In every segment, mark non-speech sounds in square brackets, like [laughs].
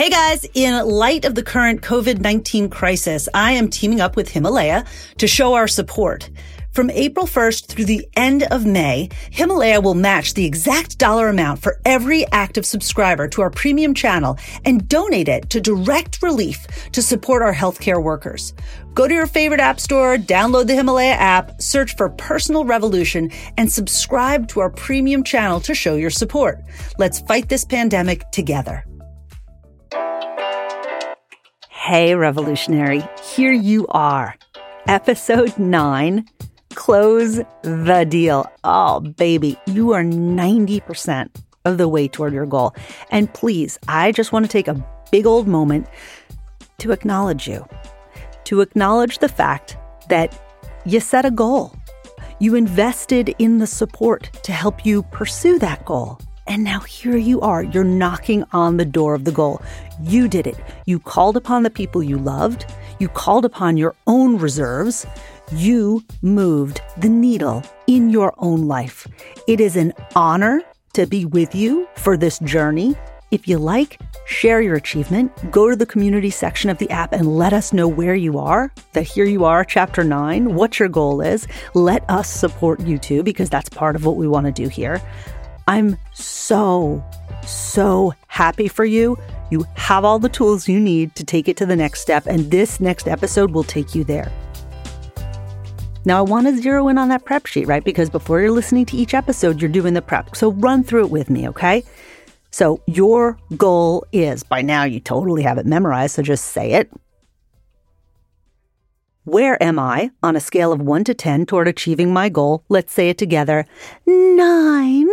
Hey guys, in light of the current COVID-19 crisis, I am teaming up with Himalaya to show our support. From April 1st through the end of May, Himalaya will match the exact dollar amount for every active subscriber to our premium channel and donate it to direct relief to support our healthcare workers. Go to your favorite app store, download the Himalaya app, search for Personal Revolution, and subscribe to our premium channel to show your support. Let's fight this pandemic together. Hey, Revolutionary, here you are. Episode 9 Close the Deal. Oh, baby, you are 90% of the way toward your goal. And please, I just want to take a big old moment to acknowledge you, to acknowledge the fact that you set a goal. You invested in the support to help you pursue that goal. And now here you are. You're knocking on the door of the goal. You did it. You called upon the people you loved. You called upon your own reserves. You moved the needle in your own life. It is an honor to be with you for this journey. If you like, share your achievement. Go to the community section of the app and let us know where you are. That here you are, chapter nine, what your goal is. Let us support you too, because that's part of what we want to do here. I'm so, so happy for you. You have all the tools you need to take it to the next step, and this next episode will take you there. Now, I want to zero in on that prep sheet, right? Because before you're listening to each episode, you're doing the prep. So run through it with me, okay? So, your goal is by now you totally have it memorized, so just say it. Where am I on a scale of 1 to 10 toward achieving my goal? Let's say it together. Nine.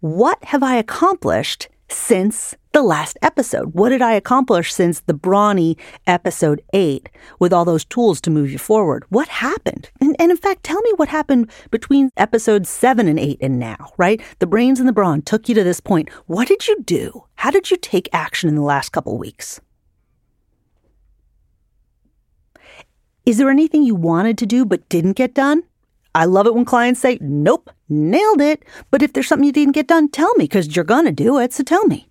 What have I accomplished since the last episode? What did I accomplish since the Brawny episode eight with all those tools to move you forward? What happened? And, and in fact, tell me what happened between episodes seven and eight and now, right? The brains and the brawn took you to this point. What did you do? How did you take action in the last couple weeks? Is there anything you wanted to do but didn't get done? I love it when clients say, Nope, nailed it. But if there's something you didn't get done, tell me because you're going to do it. So tell me.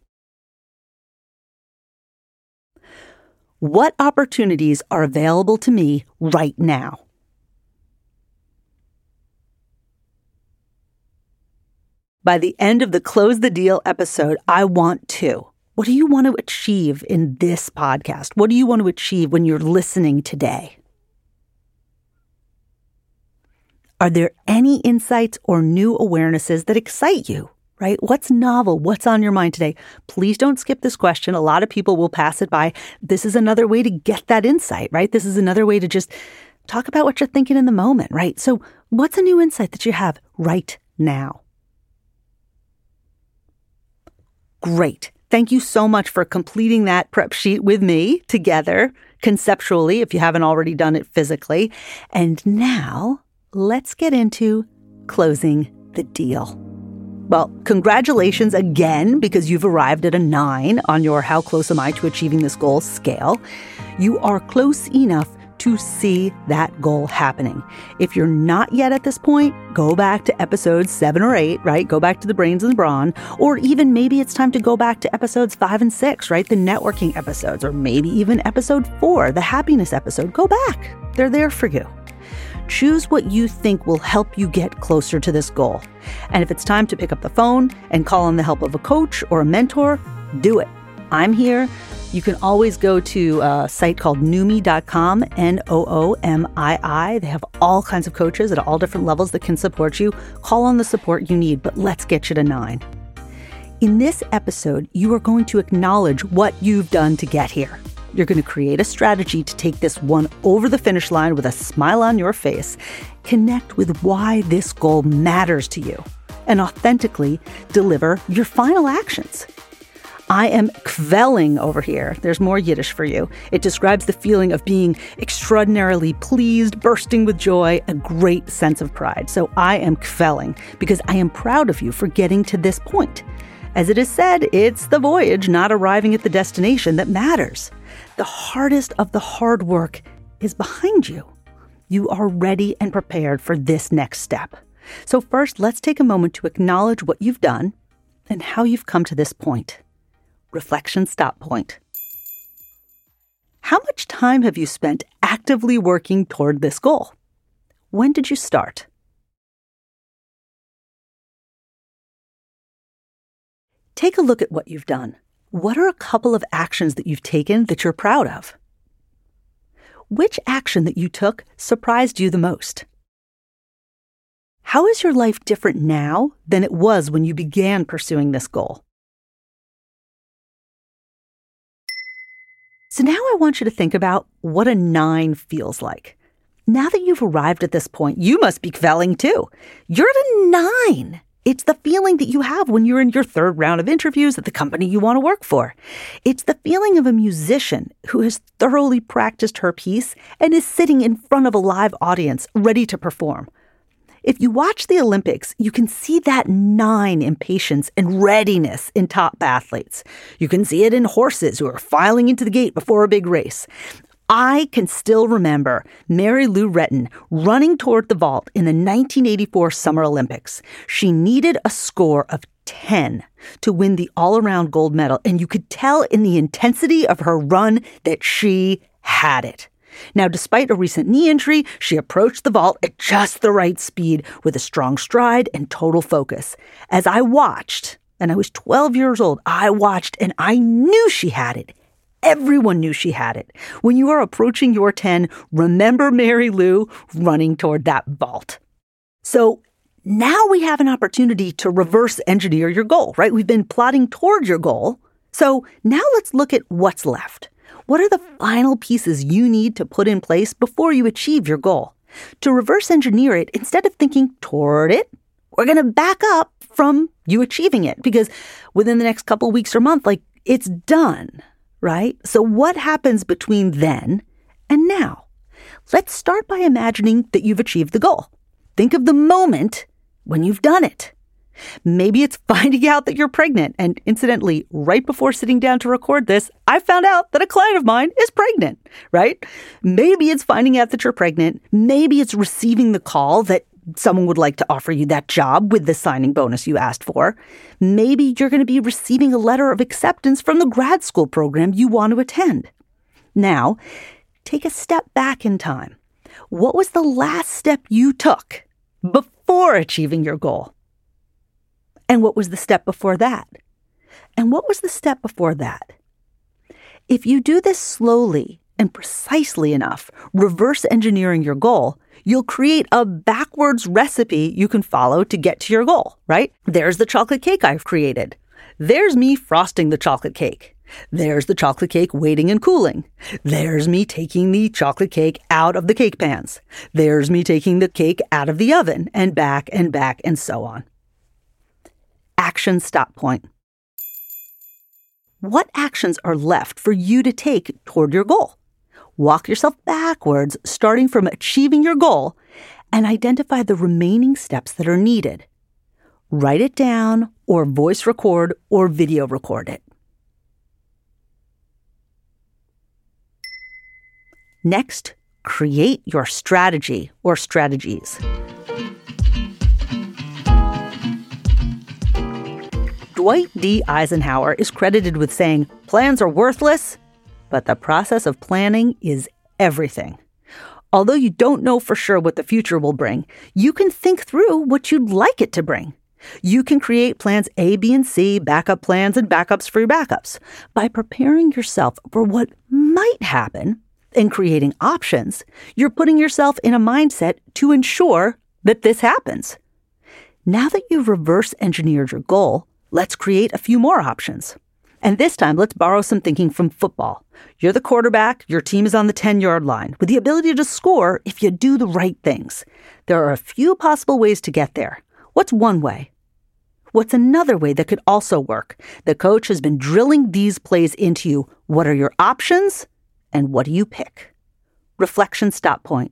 What opportunities are available to me right now? By the end of the Close the Deal episode, I want to. What do you want to achieve in this podcast? What do you want to achieve when you're listening today? Are there any insights or new awarenesses that excite you? Right? What's novel? What's on your mind today? Please don't skip this question. A lot of people will pass it by. This is another way to get that insight, right? This is another way to just talk about what you're thinking in the moment, right? So, what's a new insight that you have right now? Great. Thank you so much for completing that prep sheet with me together conceptually, if you haven't already done it physically. And now let's get into closing the deal. Well, congratulations again because you've arrived at a nine on your How Close Am I to Achieving This Goal scale. You are close enough to see that goal happening. If you're not yet at this point, go back to episodes seven or eight, right? Go back to the brains and the brawn, or even maybe it's time to go back to episodes five and six, right? The networking episodes, or maybe even episode four, the happiness episode. Go back. They're there for you. Choose what you think will help you get closer to this goal. And if it's time to pick up the phone and call on the help of a coach or a mentor, do it. I'm here. You can always go to a site called Noomii.com, N O O M I I. They have all kinds of coaches at all different levels that can support you. Call on the support you need, but let's get you to nine. In this episode, you are going to acknowledge what you've done to get here. You're going to create a strategy to take this one over the finish line with a smile on your face. Connect with why this goal matters to you and authentically deliver your final actions. I am kvelling over here. There's more Yiddish for you. It describes the feeling of being extraordinarily pleased, bursting with joy, a great sense of pride. So I am kvelling because I am proud of you for getting to this point. As it is said, it's the voyage, not arriving at the destination, that matters. The hardest of the hard work is behind you. You are ready and prepared for this next step. So, first, let's take a moment to acknowledge what you've done and how you've come to this point. Reflection Stop Point. How much time have you spent actively working toward this goal? When did you start? Take a look at what you've done. What are a couple of actions that you've taken that you're proud of? Which action that you took surprised you the most? How is your life different now than it was when you began pursuing this goal? So now I want you to think about what a nine feels like. Now that you've arrived at this point, you must be kvelling too. You're at a nine. It's the feeling that you have when you're in your third round of interviews at the company you want to work for. It's the feeling of a musician who has thoroughly practiced her piece and is sitting in front of a live audience ready to perform. If you watch the Olympics, you can see that nine impatience and readiness in top athletes. You can see it in horses who are filing into the gate before a big race. I can still remember Mary Lou Retton running toward the vault in the 1984 Summer Olympics. She needed a score of 10 to win the all around gold medal, and you could tell in the intensity of her run that she had it. Now, despite a recent knee injury, she approached the vault at just the right speed with a strong stride and total focus. As I watched, and I was 12 years old, I watched and I knew she had it. Everyone knew she had it. When you are approaching your 10, remember Mary Lou running toward that vault. So now we have an opportunity to reverse engineer your goal, right? We've been plotting toward your goal. So now let's look at what's left. What are the final pieces you need to put in place before you achieve your goal? To reverse engineer it, instead of thinking toward it, we're going to back up from you achieving it because within the next couple weeks or month, like it's done, right? So what happens between then and now? Let's start by imagining that you've achieved the goal. Think of the moment when you've done it. Maybe it's [laughs] finding out that you're pregnant. And incidentally, right before sitting down to record this, I found out that a client of mine is pregnant, right? Maybe it's finding out that you're pregnant. Maybe it's receiving the call that someone would like to offer you that job with the signing bonus you asked for. Maybe you're going to be receiving a letter of acceptance from the grad school program you want to attend. Now, take a step back in time. What was the last step you took before achieving your goal? And what was the step before that? And what was the step before that? If you do this slowly and precisely enough, reverse engineering your goal, you'll create a backwards recipe you can follow to get to your goal, right? There's the chocolate cake I've created. There's me frosting the chocolate cake. There's the chocolate cake waiting and cooling. There's me taking the chocolate cake out of the cake pans. There's me taking the cake out of the oven and back and back and so on action stop point. What actions are left for you to take toward your goal? Walk yourself backwards, starting from achieving your goal, and identify the remaining steps that are needed. Write it down, or voice record, or video record it. Next, create your strategy or strategies. Dwight D. Eisenhower is credited with saying, Plans are worthless, but the process of planning is everything. Although you don't know for sure what the future will bring, you can think through what you'd like it to bring. You can create plans A, B, and C, backup plans, and backups for your backups. By preparing yourself for what might happen and creating options, you're putting yourself in a mindset to ensure that this happens. Now that you've reverse engineered your goal, Let's create a few more options. And this time, let's borrow some thinking from football. You're the quarterback, your team is on the 10 yard line with the ability to score if you do the right things. There are a few possible ways to get there. What's one way? What's another way that could also work? The coach has been drilling these plays into you. What are your options? And what do you pick? Reflection stop point.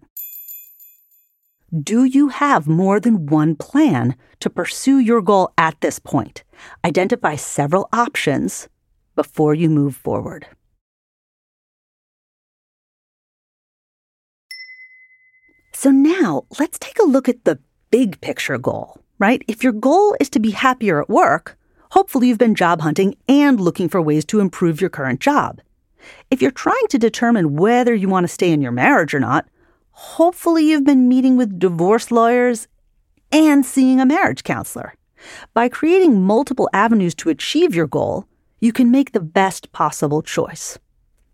Do you have more than one plan to pursue your goal at this point? Identify several options before you move forward. So now let's take a look at the big picture goal, right? If your goal is to be happier at work, hopefully you've been job hunting and looking for ways to improve your current job. If you're trying to determine whether you want to stay in your marriage or not, hopefully you've been meeting with divorce lawyers and seeing a marriage counselor. By creating multiple avenues to achieve your goal, you can make the best possible choice.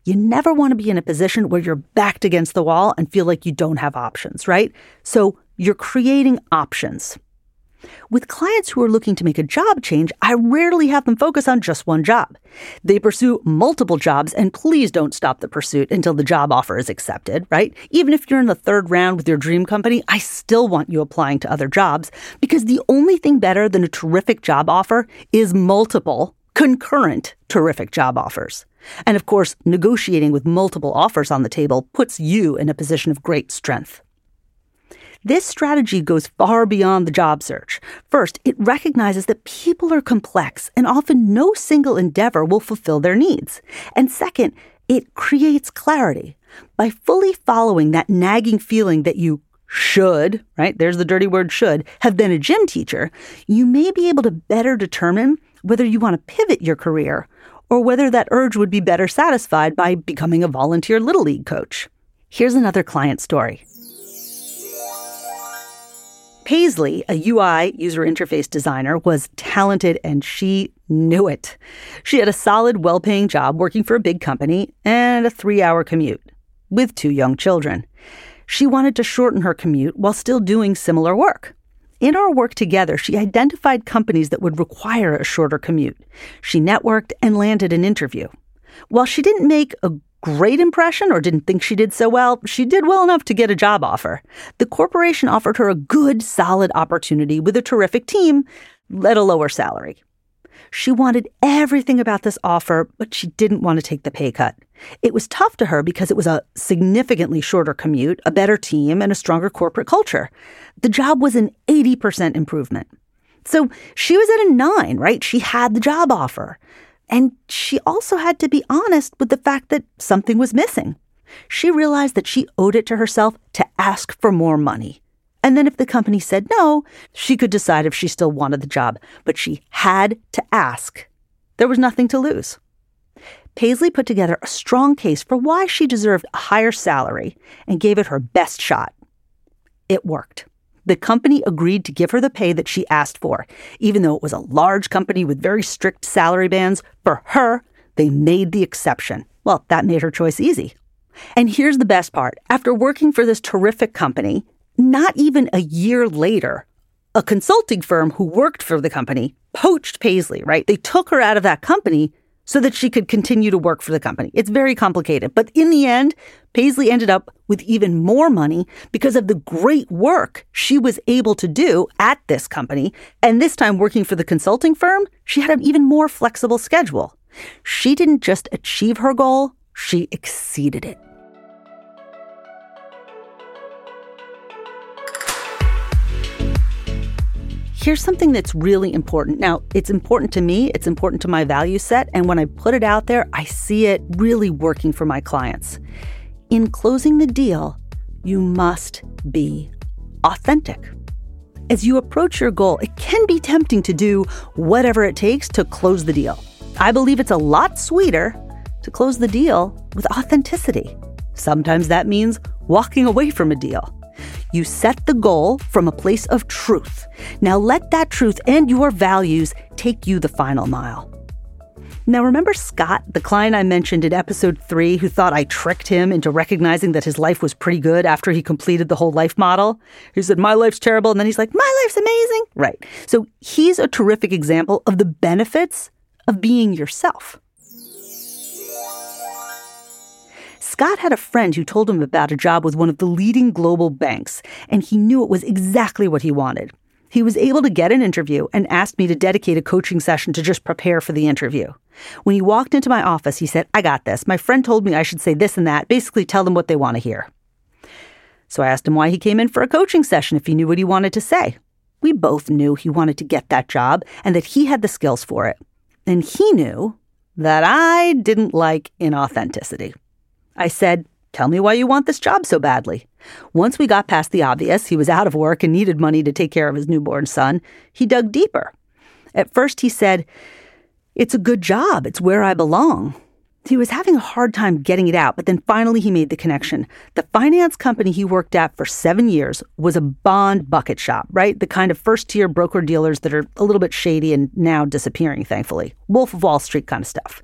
You never want to be in a position where you're backed against the wall and feel like you don't have options, right? So you're creating options. With clients who are looking to make a job change, I rarely have them focus on just one job. They pursue multiple jobs, and please don't stop the pursuit until the job offer is accepted, right? Even if you're in the third round with your dream company, I still want you applying to other jobs because the only thing better than a terrific job offer is multiple, concurrent, terrific job offers. And of course, negotiating with multiple offers on the table puts you in a position of great strength. This strategy goes far beyond the job search. First, it recognizes that people are complex and often no single endeavor will fulfill their needs. And second, it creates clarity. By fully following that nagging feeling that you should, right? There's the dirty word should, have been a gym teacher, you may be able to better determine whether you want to pivot your career or whether that urge would be better satisfied by becoming a volunteer Little League coach. Here's another client story. Paisley, a UI user interface designer, was talented and she knew it. She had a solid, well paying job working for a big company and a three hour commute with two young children. She wanted to shorten her commute while still doing similar work. In our work together, she identified companies that would require a shorter commute. She networked and landed an interview. While she didn't make a great impression or didn't think she did so well, she did well enough to get a job offer. The corporation offered her a good, solid opportunity with a terrific team at a lower salary. She wanted everything about this offer, but she didn't want to take the pay cut. It was tough to her because it was a significantly shorter commute, a better team, and a stronger corporate culture. The job was an 80% improvement. So she was at a nine, right? She had the job offer. And she also had to be honest with the fact that something was missing. She realized that she owed it to herself to ask for more money. And then if the company said no, she could decide if she still wanted the job, but she had to ask. There was nothing to lose. Paisley put together a strong case for why she deserved a higher salary and gave it her best shot. It worked the company agreed to give her the pay that she asked for. Even though it was a large company with very strict salary bands, for her, they made the exception. Well, that made her choice easy. And here's the best part after working for this terrific company, not even a year later, a consulting firm who worked for the company poached Paisley, right? They took her out of that company so that she could continue to work for the company. It's very complicated. But in the end, Paisley ended up with even more money because of the great work she was able to do at this company. And this time, working for the consulting firm, she had an even more flexible schedule. She didn't just achieve her goal, she exceeded it. Here's something that's really important. Now, it's important to me, it's important to my value set, and when I put it out there, I see it really working for my clients. In closing the deal, you must be authentic. As you approach your goal, it can be tempting to do whatever it takes to close the deal. I believe it's a lot sweeter to close the deal with authenticity. Sometimes that means walking away from a deal. You set the goal from a place of truth. Now let that truth and your values take you the final mile. Now, remember Scott, the client I mentioned in episode three, who thought I tricked him into recognizing that his life was pretty good after he completed the whole life model? He said, My life's terrible. And then he's like, My life's amazing. Right. So he's a terrific example of the benefits of being yourself. Scott had a friend who told him about a job with one of the leading global banks, and he knew it was exactly what he wanted. He was able to get an interview and asked me to dedicate a coaching session to just prepare for the interview. When he walked into my office, he said, I got this. My friend told me I should say this and that, basically tell them what they want to hear. So I asked him why he came in for a coaching session if he knew what he wanted to say. We both knew he wanted to get that job and that he had the skills for it. And he knew that I didn't like inauthenticity. I said, Tell me why you want this job so badly. Once we got past the obvious, he was out of work and needed money to take care of his newborn son, he dug deeper. At first, he said, It's a good job. It's where I belong. He was having a hard time getting it out, but then finally he made the connection. The finance company he worked at for seven years was a bond bucket shop, right? The kind of first tier broker dealers that are a little bit shady and now disappearing, thankfully. Wolf of Wall Street kind of stuff.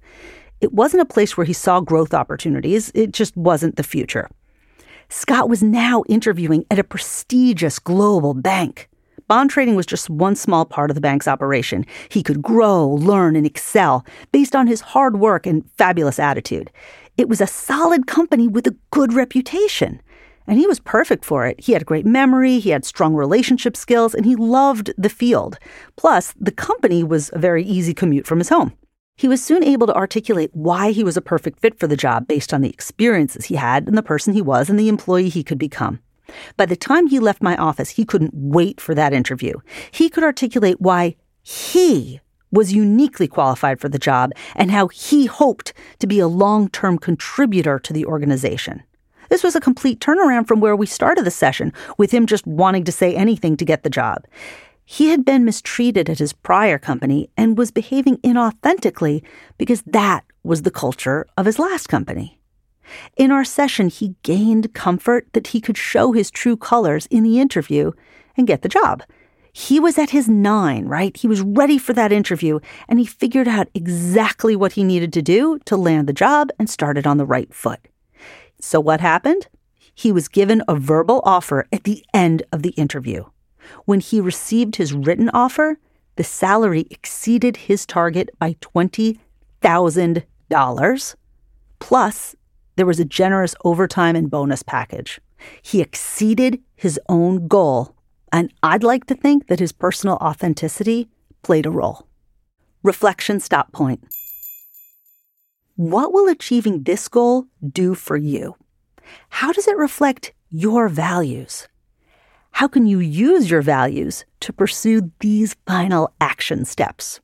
It wasn't a place where he saw growth opportunities, it just wasn't the future. Scott was now interviewing at a prestigious global bank. Bond trading was just one small part of the bank's operation. He could grow, learn, and excel based on his hard work and fabulous attitude. It was a solid company with a good reputation. And he was perfect for it. He had a great memory, he had strong relationship skills, and he loved the field. Plus, the company was a very easy commute from his home. He was soon able to articulate why he was a perfect fit for the job based on the experiences he had and the person he was and the employee he could become. By the time he left my office, he couldn't wait for that interview. He could articulate why he was uniquely qualified for the job and how he hoped to be a long term contributor to the organization. This was a complete turnaround from where we started the session, with him just wanting to say anything to get the job. He had been mistreated at his prior company and was behaving inauthentically because that was the culture of his last company. In our session, he gained comfort that he could show his true colors in the interview and get the job. He was at his nine, right? He was ready for that interview, and he figured out exactly what he needed to do to land the job and started on the right foot. So, what happened? He was given a verbal offer at the end of the interview. When he received his written offer, the salary exceeded his target by $20,000 plus there was a generous overtime and bonus package. He exceeded his own goal, and I'd like to think that his personal authenticity played a role. Reflection stop point. What will achieving this goal do for you? How does it reflect your values? How can you use your values to pursue these final action steps?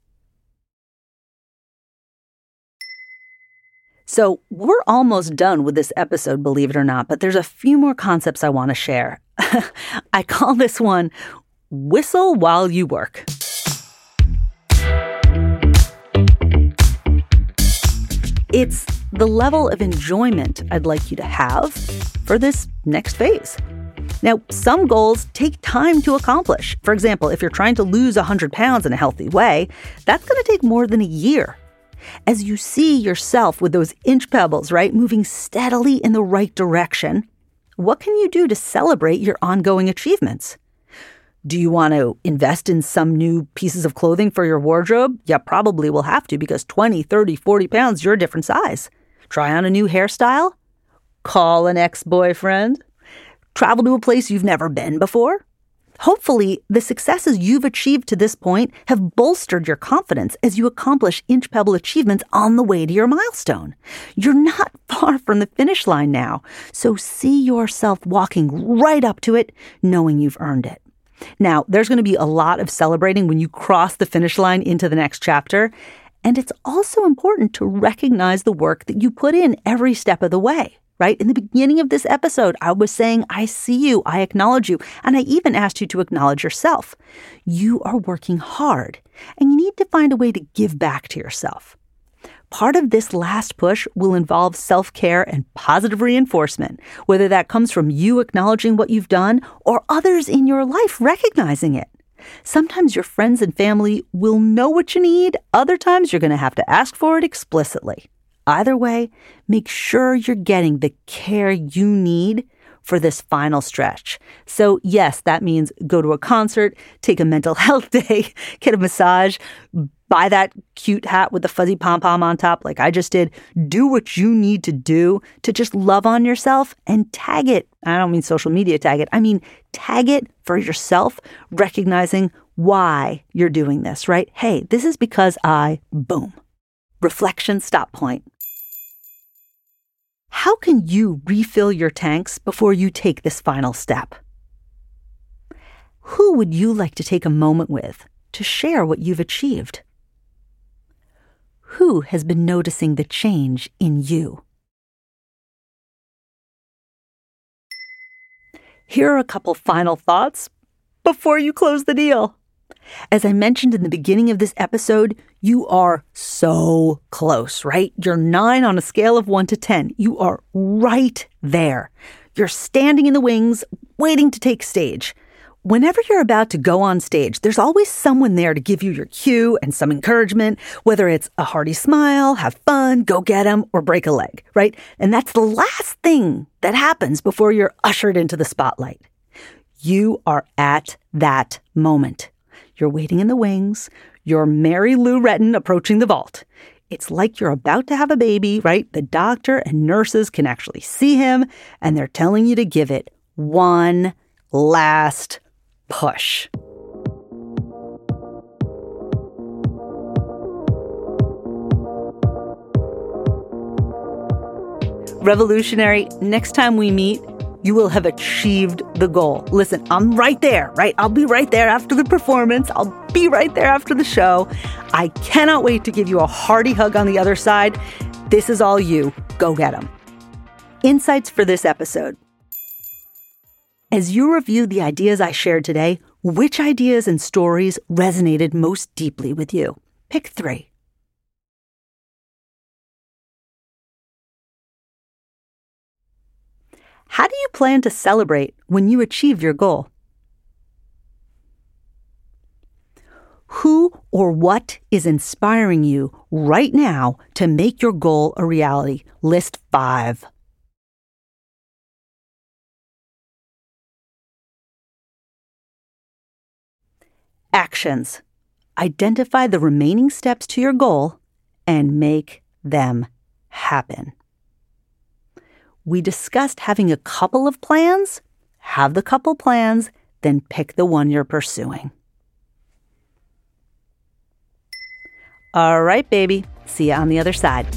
So, we're almost done with this episode, believe it or not, but there's a few more concepts I want to share. [laughs] I call this one Whistle While You Work. It's the level of enjoyment I'd like you to have for this next phase. Now, some goals take time to accomplish. For example, if you're trying to lose 100 pounds in a healthy way, that's going to take more than a year as you see yourself with those inch pebbles, right, moving steadily in the right direction, what can you do to celebrate your ongoing achievements? Do you want to invest in some new pieces of clothing for your wardrobe? Yeah, probably will have to because 20, 30, 40 pounds, you're a different size. Try on a new hairstyle? Call an ex boyfriend? Travel to a place you've never been before? Hopefully, the successes you've achieved to this point have bolstered your confidence as you accomplish inch pebble achievements on the way to your milestone. You're not [laughs] far from the finish line now, so see yourself walking right up to it, knowing you've earned it. Now, there's going to be a lot of celebrating when you cross the finish line into the next chapter, and it's also important to recognize the work that you put in every step of the way right? In the beginning of this episode, I was saying, I see you, I acknowledge you, and I even asked you to acknowledge yourself. You are working hard, and you need to find a way to give back to yourself. Part of this last push will involve self care and positive reinforcement, whether that comes from you acknowledging what you've done or others in your life recognizing it. Sometimes your friends and family will know what you need, other times you're going to have to ask for it explicitly. Either way, make sure you're getting the care you need for this final stretch. So, yes, that means go to a concert, take a mental [laughs] health day, get a massage, buy that cute hat with the fuzzy pom pom on top, like I just did. Do what you need to do to just love on yourself and tag it. I don't mean social media tag it, I mean tag it for yourself, recognizing why you're doing this, right? Hey, this is because I, boom. Reflection stop point. How can you refill your tanks before you take this final step? Who would you like to take a moment with to share what you've achieved? Who has been noticing the change in you? Here are a couple final thoughts before you close the deal. As I mentioned in the beginning of this episode, you are so close, right? You're nine on a scale of one to 10. You are right there. You're standing in the wings, waiting to take stage. Whenever you're about to go on stage, there's always someone there to give you your cue and some encouragement, whether it's a hearty smile, have fun, go get 'em, or break a leg, right? And that's the last thing that happens before you're ushered into the spotlight. You are at that moment. You're waiting in the wings. You're Mary Lou Retton approaching the vault. It's like you're about to have a baby, right? The doctor and nurses can actually see him, and they're telling you to give it one last push. Revolutionary, next time we meet, you will have achieved the goal. Listen, I'm right there, right? I'll be right there after the performance. I'll be right there after the show. I cannot wait to give you a hearty hug on the other side. This is all you. Go get them. Insights for this episode. As you review the ideas I shared today, which ideas and stories resonated most deeply with you? Pick three. How do you plan to celebrate when you achieve your goal? Who or what is inspiring you right now to make your goal a reality? List five. Actions. Identify the remaining steps to your goal and make them happen. We discussed having a couple of plans. Have the couple plans, then pick the one you're pursuing. All right, baby. See you on the other side.